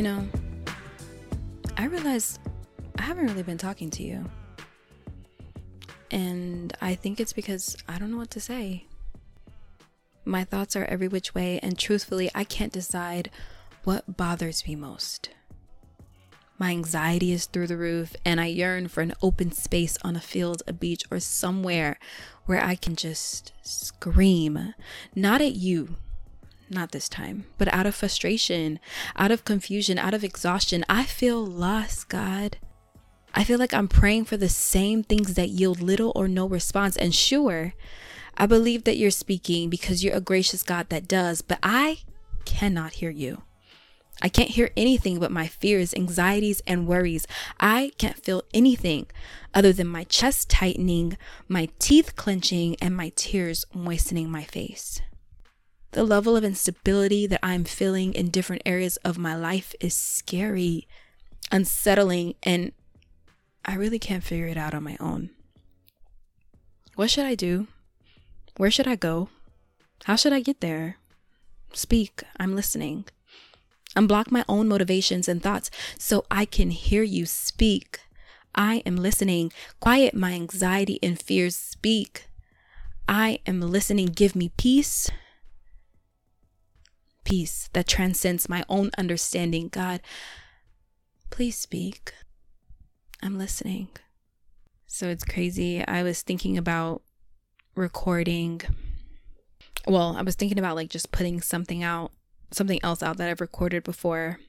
You know, I realized I haven't really been talking to you. And I think it's because I don't know what to say. My thoughts are every which way, and truthfully, I can't decide what bothers me most. My anxiety is through the roof, and I yearn for an open space on a field, a beach, or somewhere where I can just scream. Not at you, not this time, but out of frustration, out of confusion, out of exhaustion. I feel lost, God. I feel like I'm praying for the same things that yield little or no response. And sure, I believe that you're speaking because you're a gracious God that does, but I cannot hear you. I can't hear anything but my fears, anxieties, and worries. I can't feel anything other than my chest tightening, my teeth clenching, and my tears moistening my face. The level of instability that I'm feeling in different areas of my life is scary, unsettling, and I really can't figure it out on my own. What should I do? Where should I go? How should I get there? Speak, I'm listening. Unblock my own motivations and thoughts so I can hear you speak. I am listening. Quiet my anxiety and fears. Speak. I am listening. Give me peace. Peace that transcends my own understanding. God, please speak. I'm listening. So it's crazy. I was thinking about recording. Well, I was thinking about like just putting something out, something else out that I've recorded before.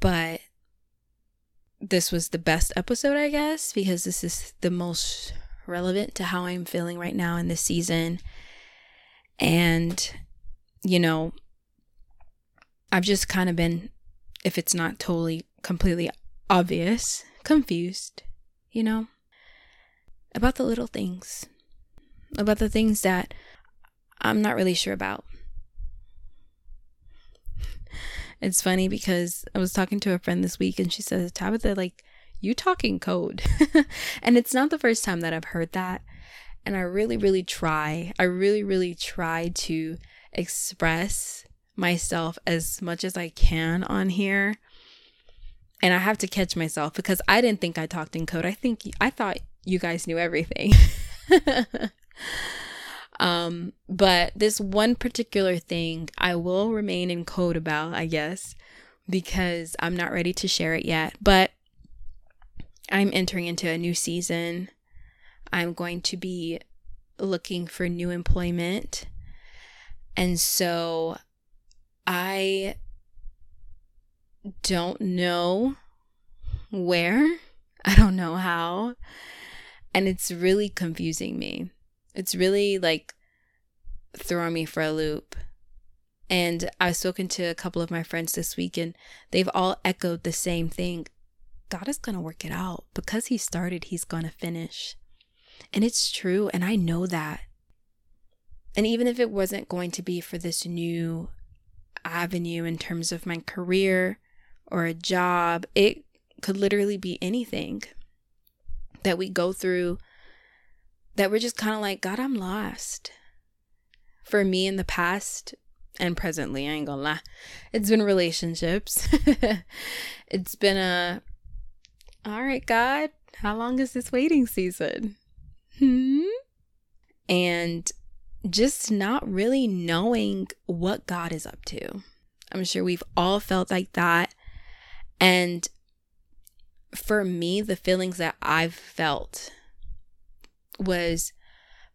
But this was the best episode, I guess, because this is the most relevant to how I'm feeling right now in this season. And, you know, I've just kind of been, if it's not totally, completely obvious, confused, you know, about the little things, about the things that I'm not really sure about. It's funny because I was talking to a friend this week and she says, Tabitha, like, you talking code. and it's not the first time that I've heard that. And I really, really try, I really, really try to express myself as much as I can on here and I have to catch myself because I didn't think I talked in code. I think I thought you guys knew everything. um, but this one particular thing I will remain in code about, I guess, because I'm not ready to share it yet. But I'm entering into a new season. I'm going to be looking for new employment. And so I don't know where, I don't know how, and it's really confusing me. It's really like throwing me for a loop. And I've spoken to a couple of my friends this week, and they've all echoed the same thing God is going to work it out. Because He started, He's going to finish. And it's true, and I know that. And even if it wasn't going to be for this new avenue in terms of my career or a job. It could literally be anything that we go through that we're just kind of like, God, I'm lost. For me in the past and presently, I ain't gonna lie, it's been relationships. it's been a, all right, God, how long is this waiting season? Hmm? And just not really knowing what God is up to. I'm sure we've all felt like that and for me, the feelings that I've felt was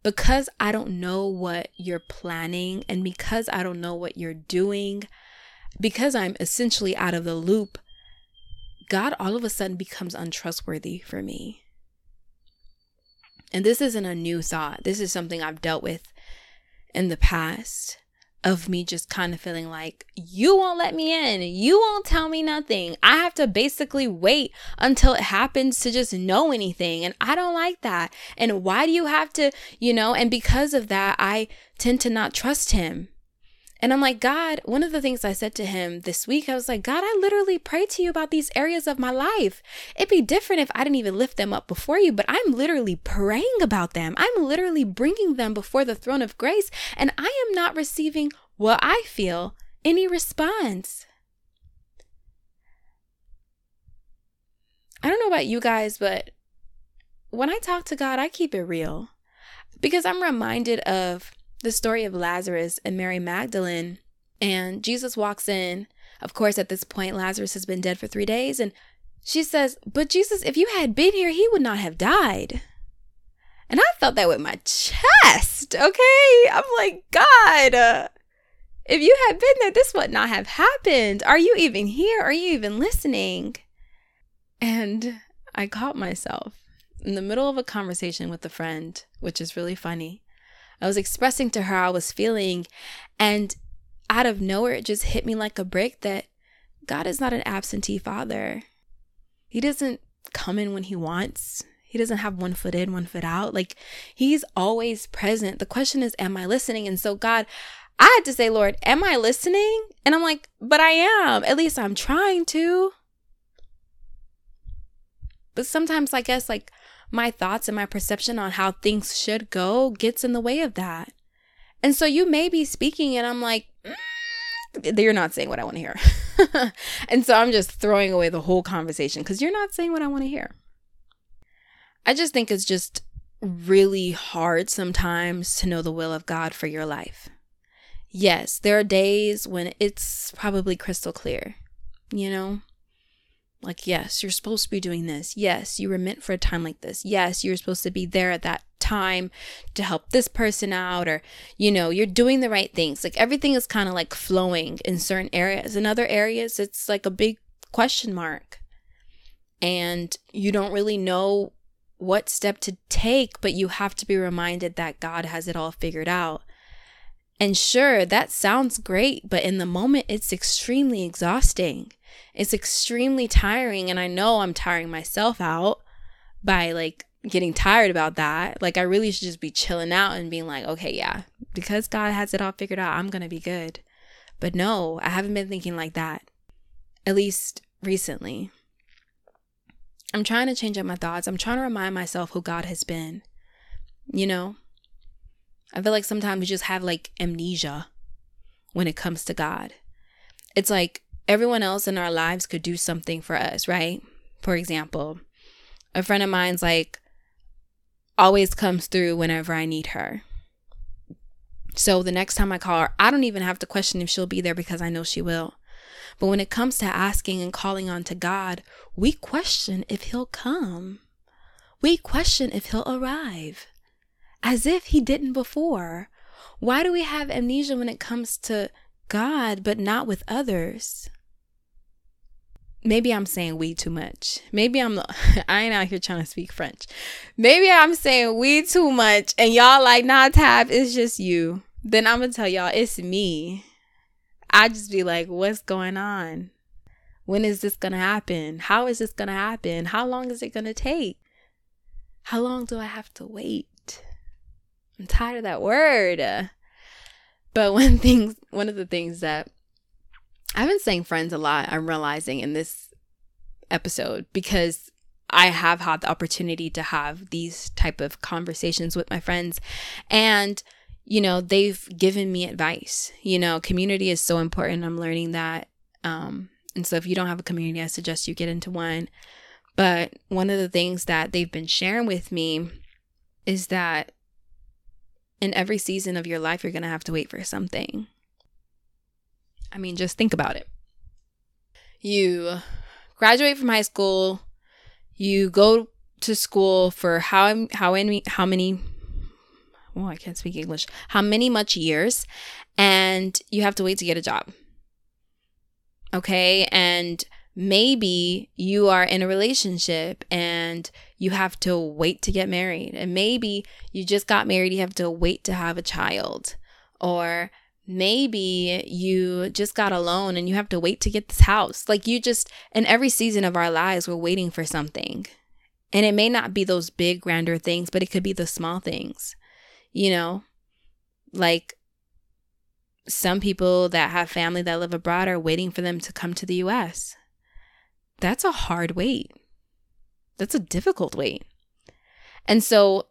because I don't know what you're planning and because I don't know what you're doing, because I'm essentially out of the loop, God all of a sudden becomes untrustworthy for me. And this isn't a new thought. This is something I've dealt with in the past of me just kind of feeling like, you won't let me in. You won't tell me nothing. I have to basically wait until it happens to just know anything. And I don't like that. And why do you have to, you know? And because of that, I tend to not trust him. And I'm like, God, one of the things I said to him this week, I was like, God, I literally pray to you about these areas of my life. It'd be different if I didn't even lift them up before you, but I'm literally praying about them. I'm literally bringing them before the throne of grace, and I am not receiving what I feel any response. I don't know about you guys, but when I talk to God, I keep it real because I'm reminded of the story of Lazarus and Mary Magdalene. And Jesus walks in. Of course, at this point, Lazarus has been dead for three days. And she says, But Jesus, if you had been here, he would not have died. And I felt that with my chest, okay? I'm like, God, uh, if you had been there, this would not have happened. Are you even here? Are you even listening? And I caught myself in the middle of a conversation with a friend, which is really funny. I was expressing to her how I was feeling, and out of nowhere, it just hit me like a brick that God is not an absentee father. He doesn't come in when he wants. He doesn't have one foot in, one foot out. Like he's always present. The question is, am I listening? And so, God, I had to say, Lord, am I listening? And I'm like, but I am. At least I'm trying to. But sometimes, I guess, like my thoughts and my perception on how things should go gets in the way of that. And so you may be speaking, and I'm like, mm, you're not saying what I want to hear. and so I'm just throwing away the whole conversation because you're not saying what I want to hear. I just think it's just really hard sometimes to know the will of God for your life. Yes, there are days when it's probably crystal clear, you know? Like, yes, you're supposed to be doing this. Yes, you were meant for a time like this. Yes, you're supposed to be there at that time to help this person out, or, you know, you're doing the right things. Like, everything is kind of like flowing in certain areas. In other areas, it's like a big question mark. And you don't really know what step to take, but you have to be reminded that God has it all figured out. And sure, that sounds great, but in the moment, it's extremely exhausting. It's extremely tiring. And I know I'm tiring myself out by like getting tired about that. Like, I really should just be chilling out and being like, okay, yeah, because God has it all figured out, I'm going to be good. But no, I haven't been thinking like that, at least recently. I'm trying to change up my thoughts. I'm trying to remind myself who God has been. You know, I feel like sometimes we just have like amnesia when it comes to God. It's like everyone else in our lives could do something for us, right? For example, a friend of mine's like always comes through whenever I need her. So the next time I call her, I don't even have to question if she'll be there because I know she will. But when it comes to asking and calling on to God, we question if He'll come. We question if He'll arrive as if he didn't before. Why do we have amnesia when it comes to God, but not with others? Maybe I'm saying we too much. Maybe I'm, I ain't out here trying to speak French. Maybe I'm saying we too much and y'all like, nah, Tab, it's just you. Then I'm gonna tell y'all, it's me. I just be like, what's going on? When is this gonna happen? How is this gonna happen? How long is it gonna take? How long do I have to wait? I'm tired of that word. But one thing, one of the things that I've been saying friends a lot, I'm realizing in this episode because I have had the opportunity to have these type of conversations with my friends. And you know they've given me advice. You know community is so important. I'm learning that um and so if you don't have a community i suggest you get into one. But one of the things that they've been sharing with me is that in every season of your life, you're going to have to wait for something. I mean, just think about it. You graduate from high school, you go to school for how how many how many oh, I can't speak English. How many much years and you have to wait to get a job. Okay? And maybe you are in a relationship and you have to wait to get married. And maybe you just got married, you have to wait to have a child. Or maybe you just got a loan and you have to wait to get this house. Like you just, in every season of our lives, we're waiting for something. And it may not be those big, grander things, but it could be the small things, you know? Like some people that have family that live abroad are waiting for them to come to the US that's a hard wait. That's a difficult wait. And so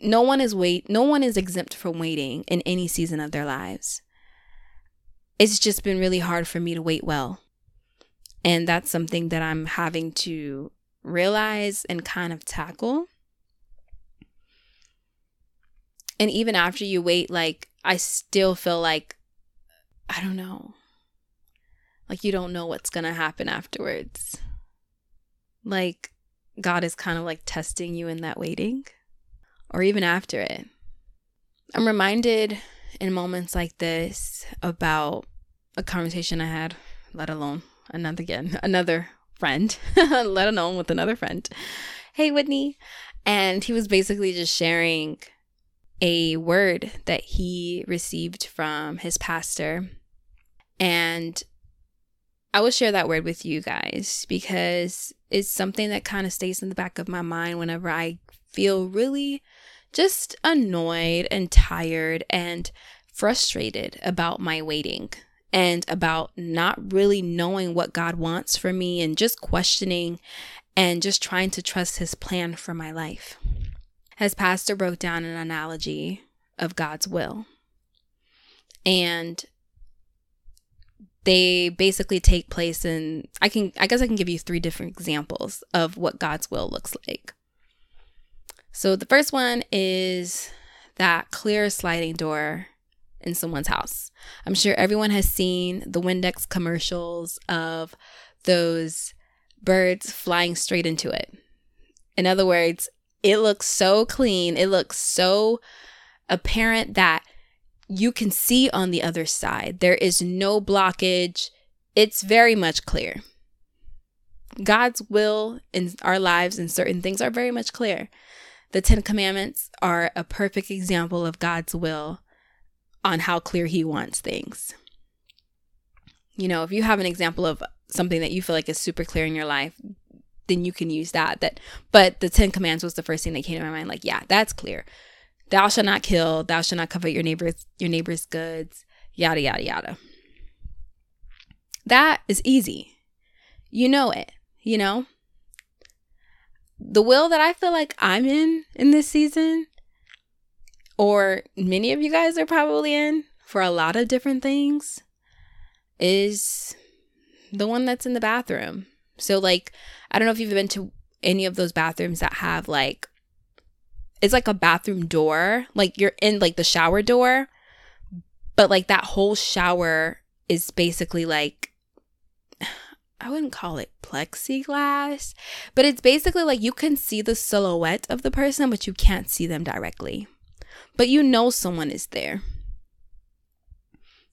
no one is wait no one is exempt from waiting in any season of their lives. It's just been really hard for me to wait well. And that's something that I'm having to realize and kind of tackle. And even after you wait, like, I still feel like, I don't know, like you don't know what's to happen afterwards. Like, God is kind of like testing you in that waiting or even after it. I'm reminded in moments like this about a conversation I had, let alone another again, another friend, let alone with another friend. Hey, Whitney. And he was basically just sharing a word that he received from his pastor. And I will share that word with you guys because it's something that kind of stays in the back of my mind whenever I feel really just annoyed and tired and frustrated about my waiting and about not really knowing what God wants for me and just questioning and just trying to trust his plan for my life. His pastor broke down an analogy of God's will. And they basically take place in I can I guess I can give you three different examples of what God's will looks like. So the first one is that clear sliding door in someone's house. I'm sure everyone has seen the Windex commercials of those birds flying straight into it. In other words, it looks so clean, it looks so apparent that you can see on the other side. There is no blockage. It's very much clear. God's will in our lives and certain things are very much clear. The Ten Commandments are a perfect example of God's will on how clear He wants things. You know, if you have an example of something that you feel like is super clear in your life, then you can use that. That, but the Ten Commands was the first thing that came to my mind. Like, yeah, that's clear. Thou shalt not kill. Thou shalt not covet your neighbor's your neighbor's goods. Yada yada yada. That is easy. You know it. You know the will that I feel like I'm in in this season, or many of you guys are probably in for a lot of different things, is the one that's in the bathroom. So, like, I don't know if you've been to any of those bathrooms that have like, it's like a bathroom door, like you're in like the shower door, but like that whole shower is basically like I wouldn't call it plexiglass, but it's basically like you can see the silhouette of the person, but you can't see them directly. But you know someone is there.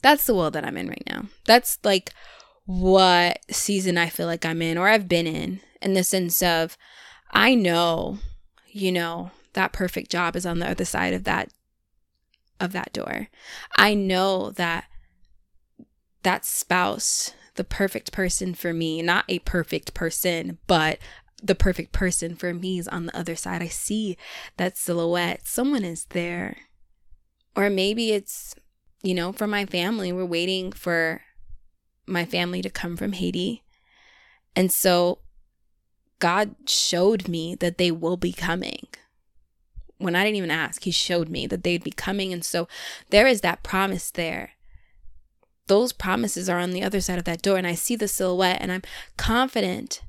That's the world that I'm in right now. That's like what season I feel like I'm in or I've been in, in the sense of I know, you know, that perfect job is on the other side of that of that door. I know that that spouse the perfect person for me, not a perfect person, but the perfect person for me is on the other side. I see that silhouette. Someone is there. Or maybe it's, you know, for my family, we're waiting for my family to come from Haiti. And so God showed me that they will be coming. When I didn't even ask, He showed me that they'd be coming. And so there is that promise there those promises are on the other side of that door and I see the silhouette and I'm confident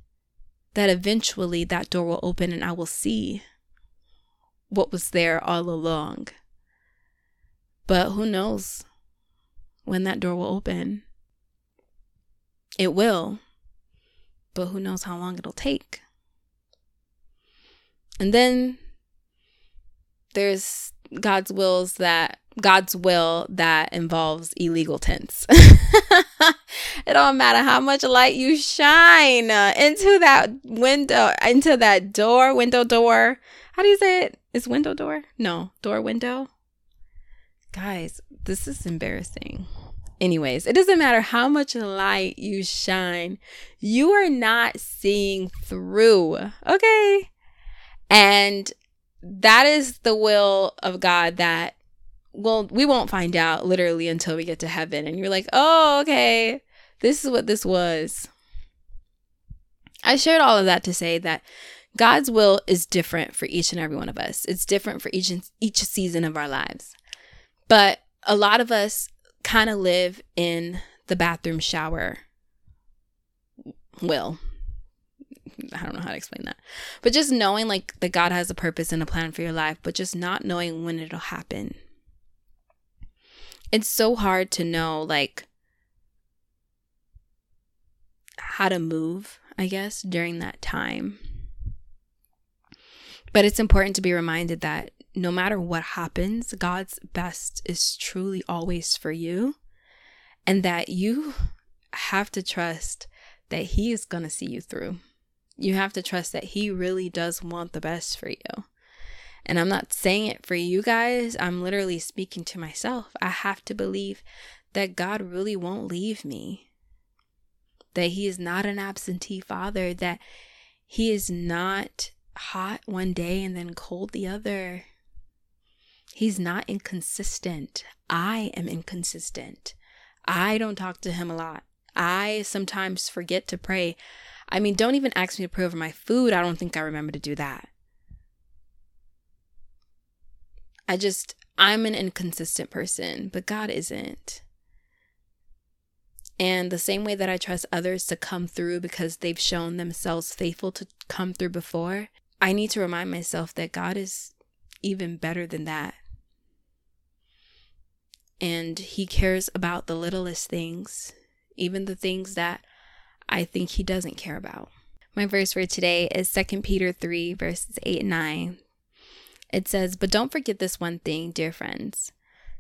that eventually that door will open and I will see what was there all along. But who knows when that door will open? It will, but who knows how long it'll take? And then there's God's wills that God's will that involves illegal tents. it don't matter how much light you shine uh, into that window, into that door, window door. How do you say it? Is window door? No, door window. Guys, this is embarrassing. Anyways, it doesn't matter how much light you shine, you are not seeing through. Okay. And that is the will of God that well, we won't find out literally until we get to heaven. And you're like, oh, okay, this is what this was. I shared all of that to say that God's will is different for each and every one of us. It's different for each and each season of our lives. But a lot of us kind of live in the bathroom shower will. I don't know how to explain that. But just knowing like that God has a purpose and a plan for your life, but just not knowing when it'll happen. It's so hard to know like how to move, I guess, during that time. But it's important to be reminded that no matter what happens, God's best is truly always for you, and that you have to trust that He is going to see you through. You have to trust that He really does want the best for you. And I'm not saying it for you guys, I'm literally speaking to myself. I have to believe that God really won't leave me, that He is not an absentee father, that He is not hot one day and then cold the other. He's not inconsistent. I am inconsistent. I don't talk to him a lot. I sometimes forget to pray. I mean, don't even ask me to pray over my food. I don't think I remember to do that. I just, I'm an inconsistent person, but God isn't. And the same way that I trust others to come through because they've shown themselves faithful to come through before, I need to remind myself that God is even better than that. And He cares about the littlest things, even the things that I think He doesn't care about. My verse for today is 2 Peter 3, verses 8 and 9. It says, But don't forget this one thing, dear friends.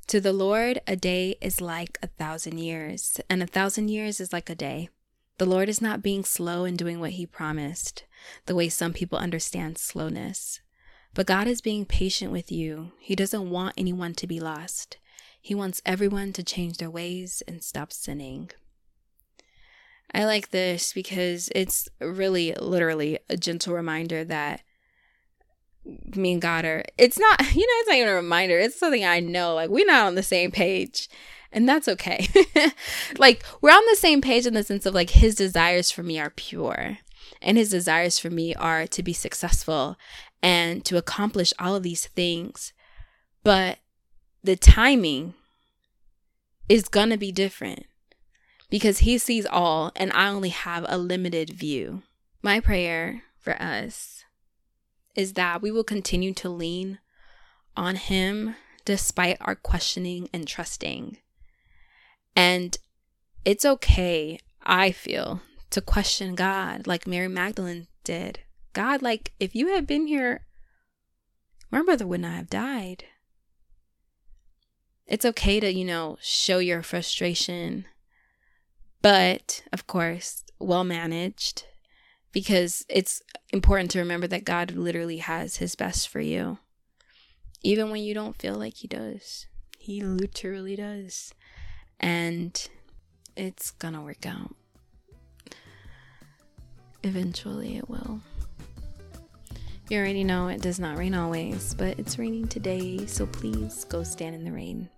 To the Lord, a day is like a thousand years, and a thousand years is like a day. The Lord is not being slow in doing what He promised, the way some people understand slowness. But God is being patient with you. He doesn't want anyone to be lost. He wants everyone to change their ways and stop sinning. I like this because it's really literally a gentle reminder that me and God are, it's not, you know, it's not even a reminder. It's something I know. Like, we're not on the same page and that's okay. like we're on the same page in the sense of like his desires for me are pure and his desires for me are to be successful and to accomplish all of these things. But the timing is going to be different because he sees all and I only have a limited view. My prayer for us is that we will continue to lean on him despite our questioning and trusting. And it's okay, I feel, to question God like Mary Magdalene did. God, like, if you had been here, my brother would not have died. It's okay to, you know, show your frustration, but of course, well managed, because it's important to remember that God literally has his best for you. Even when you don't feel like he does, he literally does and it's gonna work out. Eventually, it will. You already know it does not rain always, but it's raining today, so please go stand in the rain.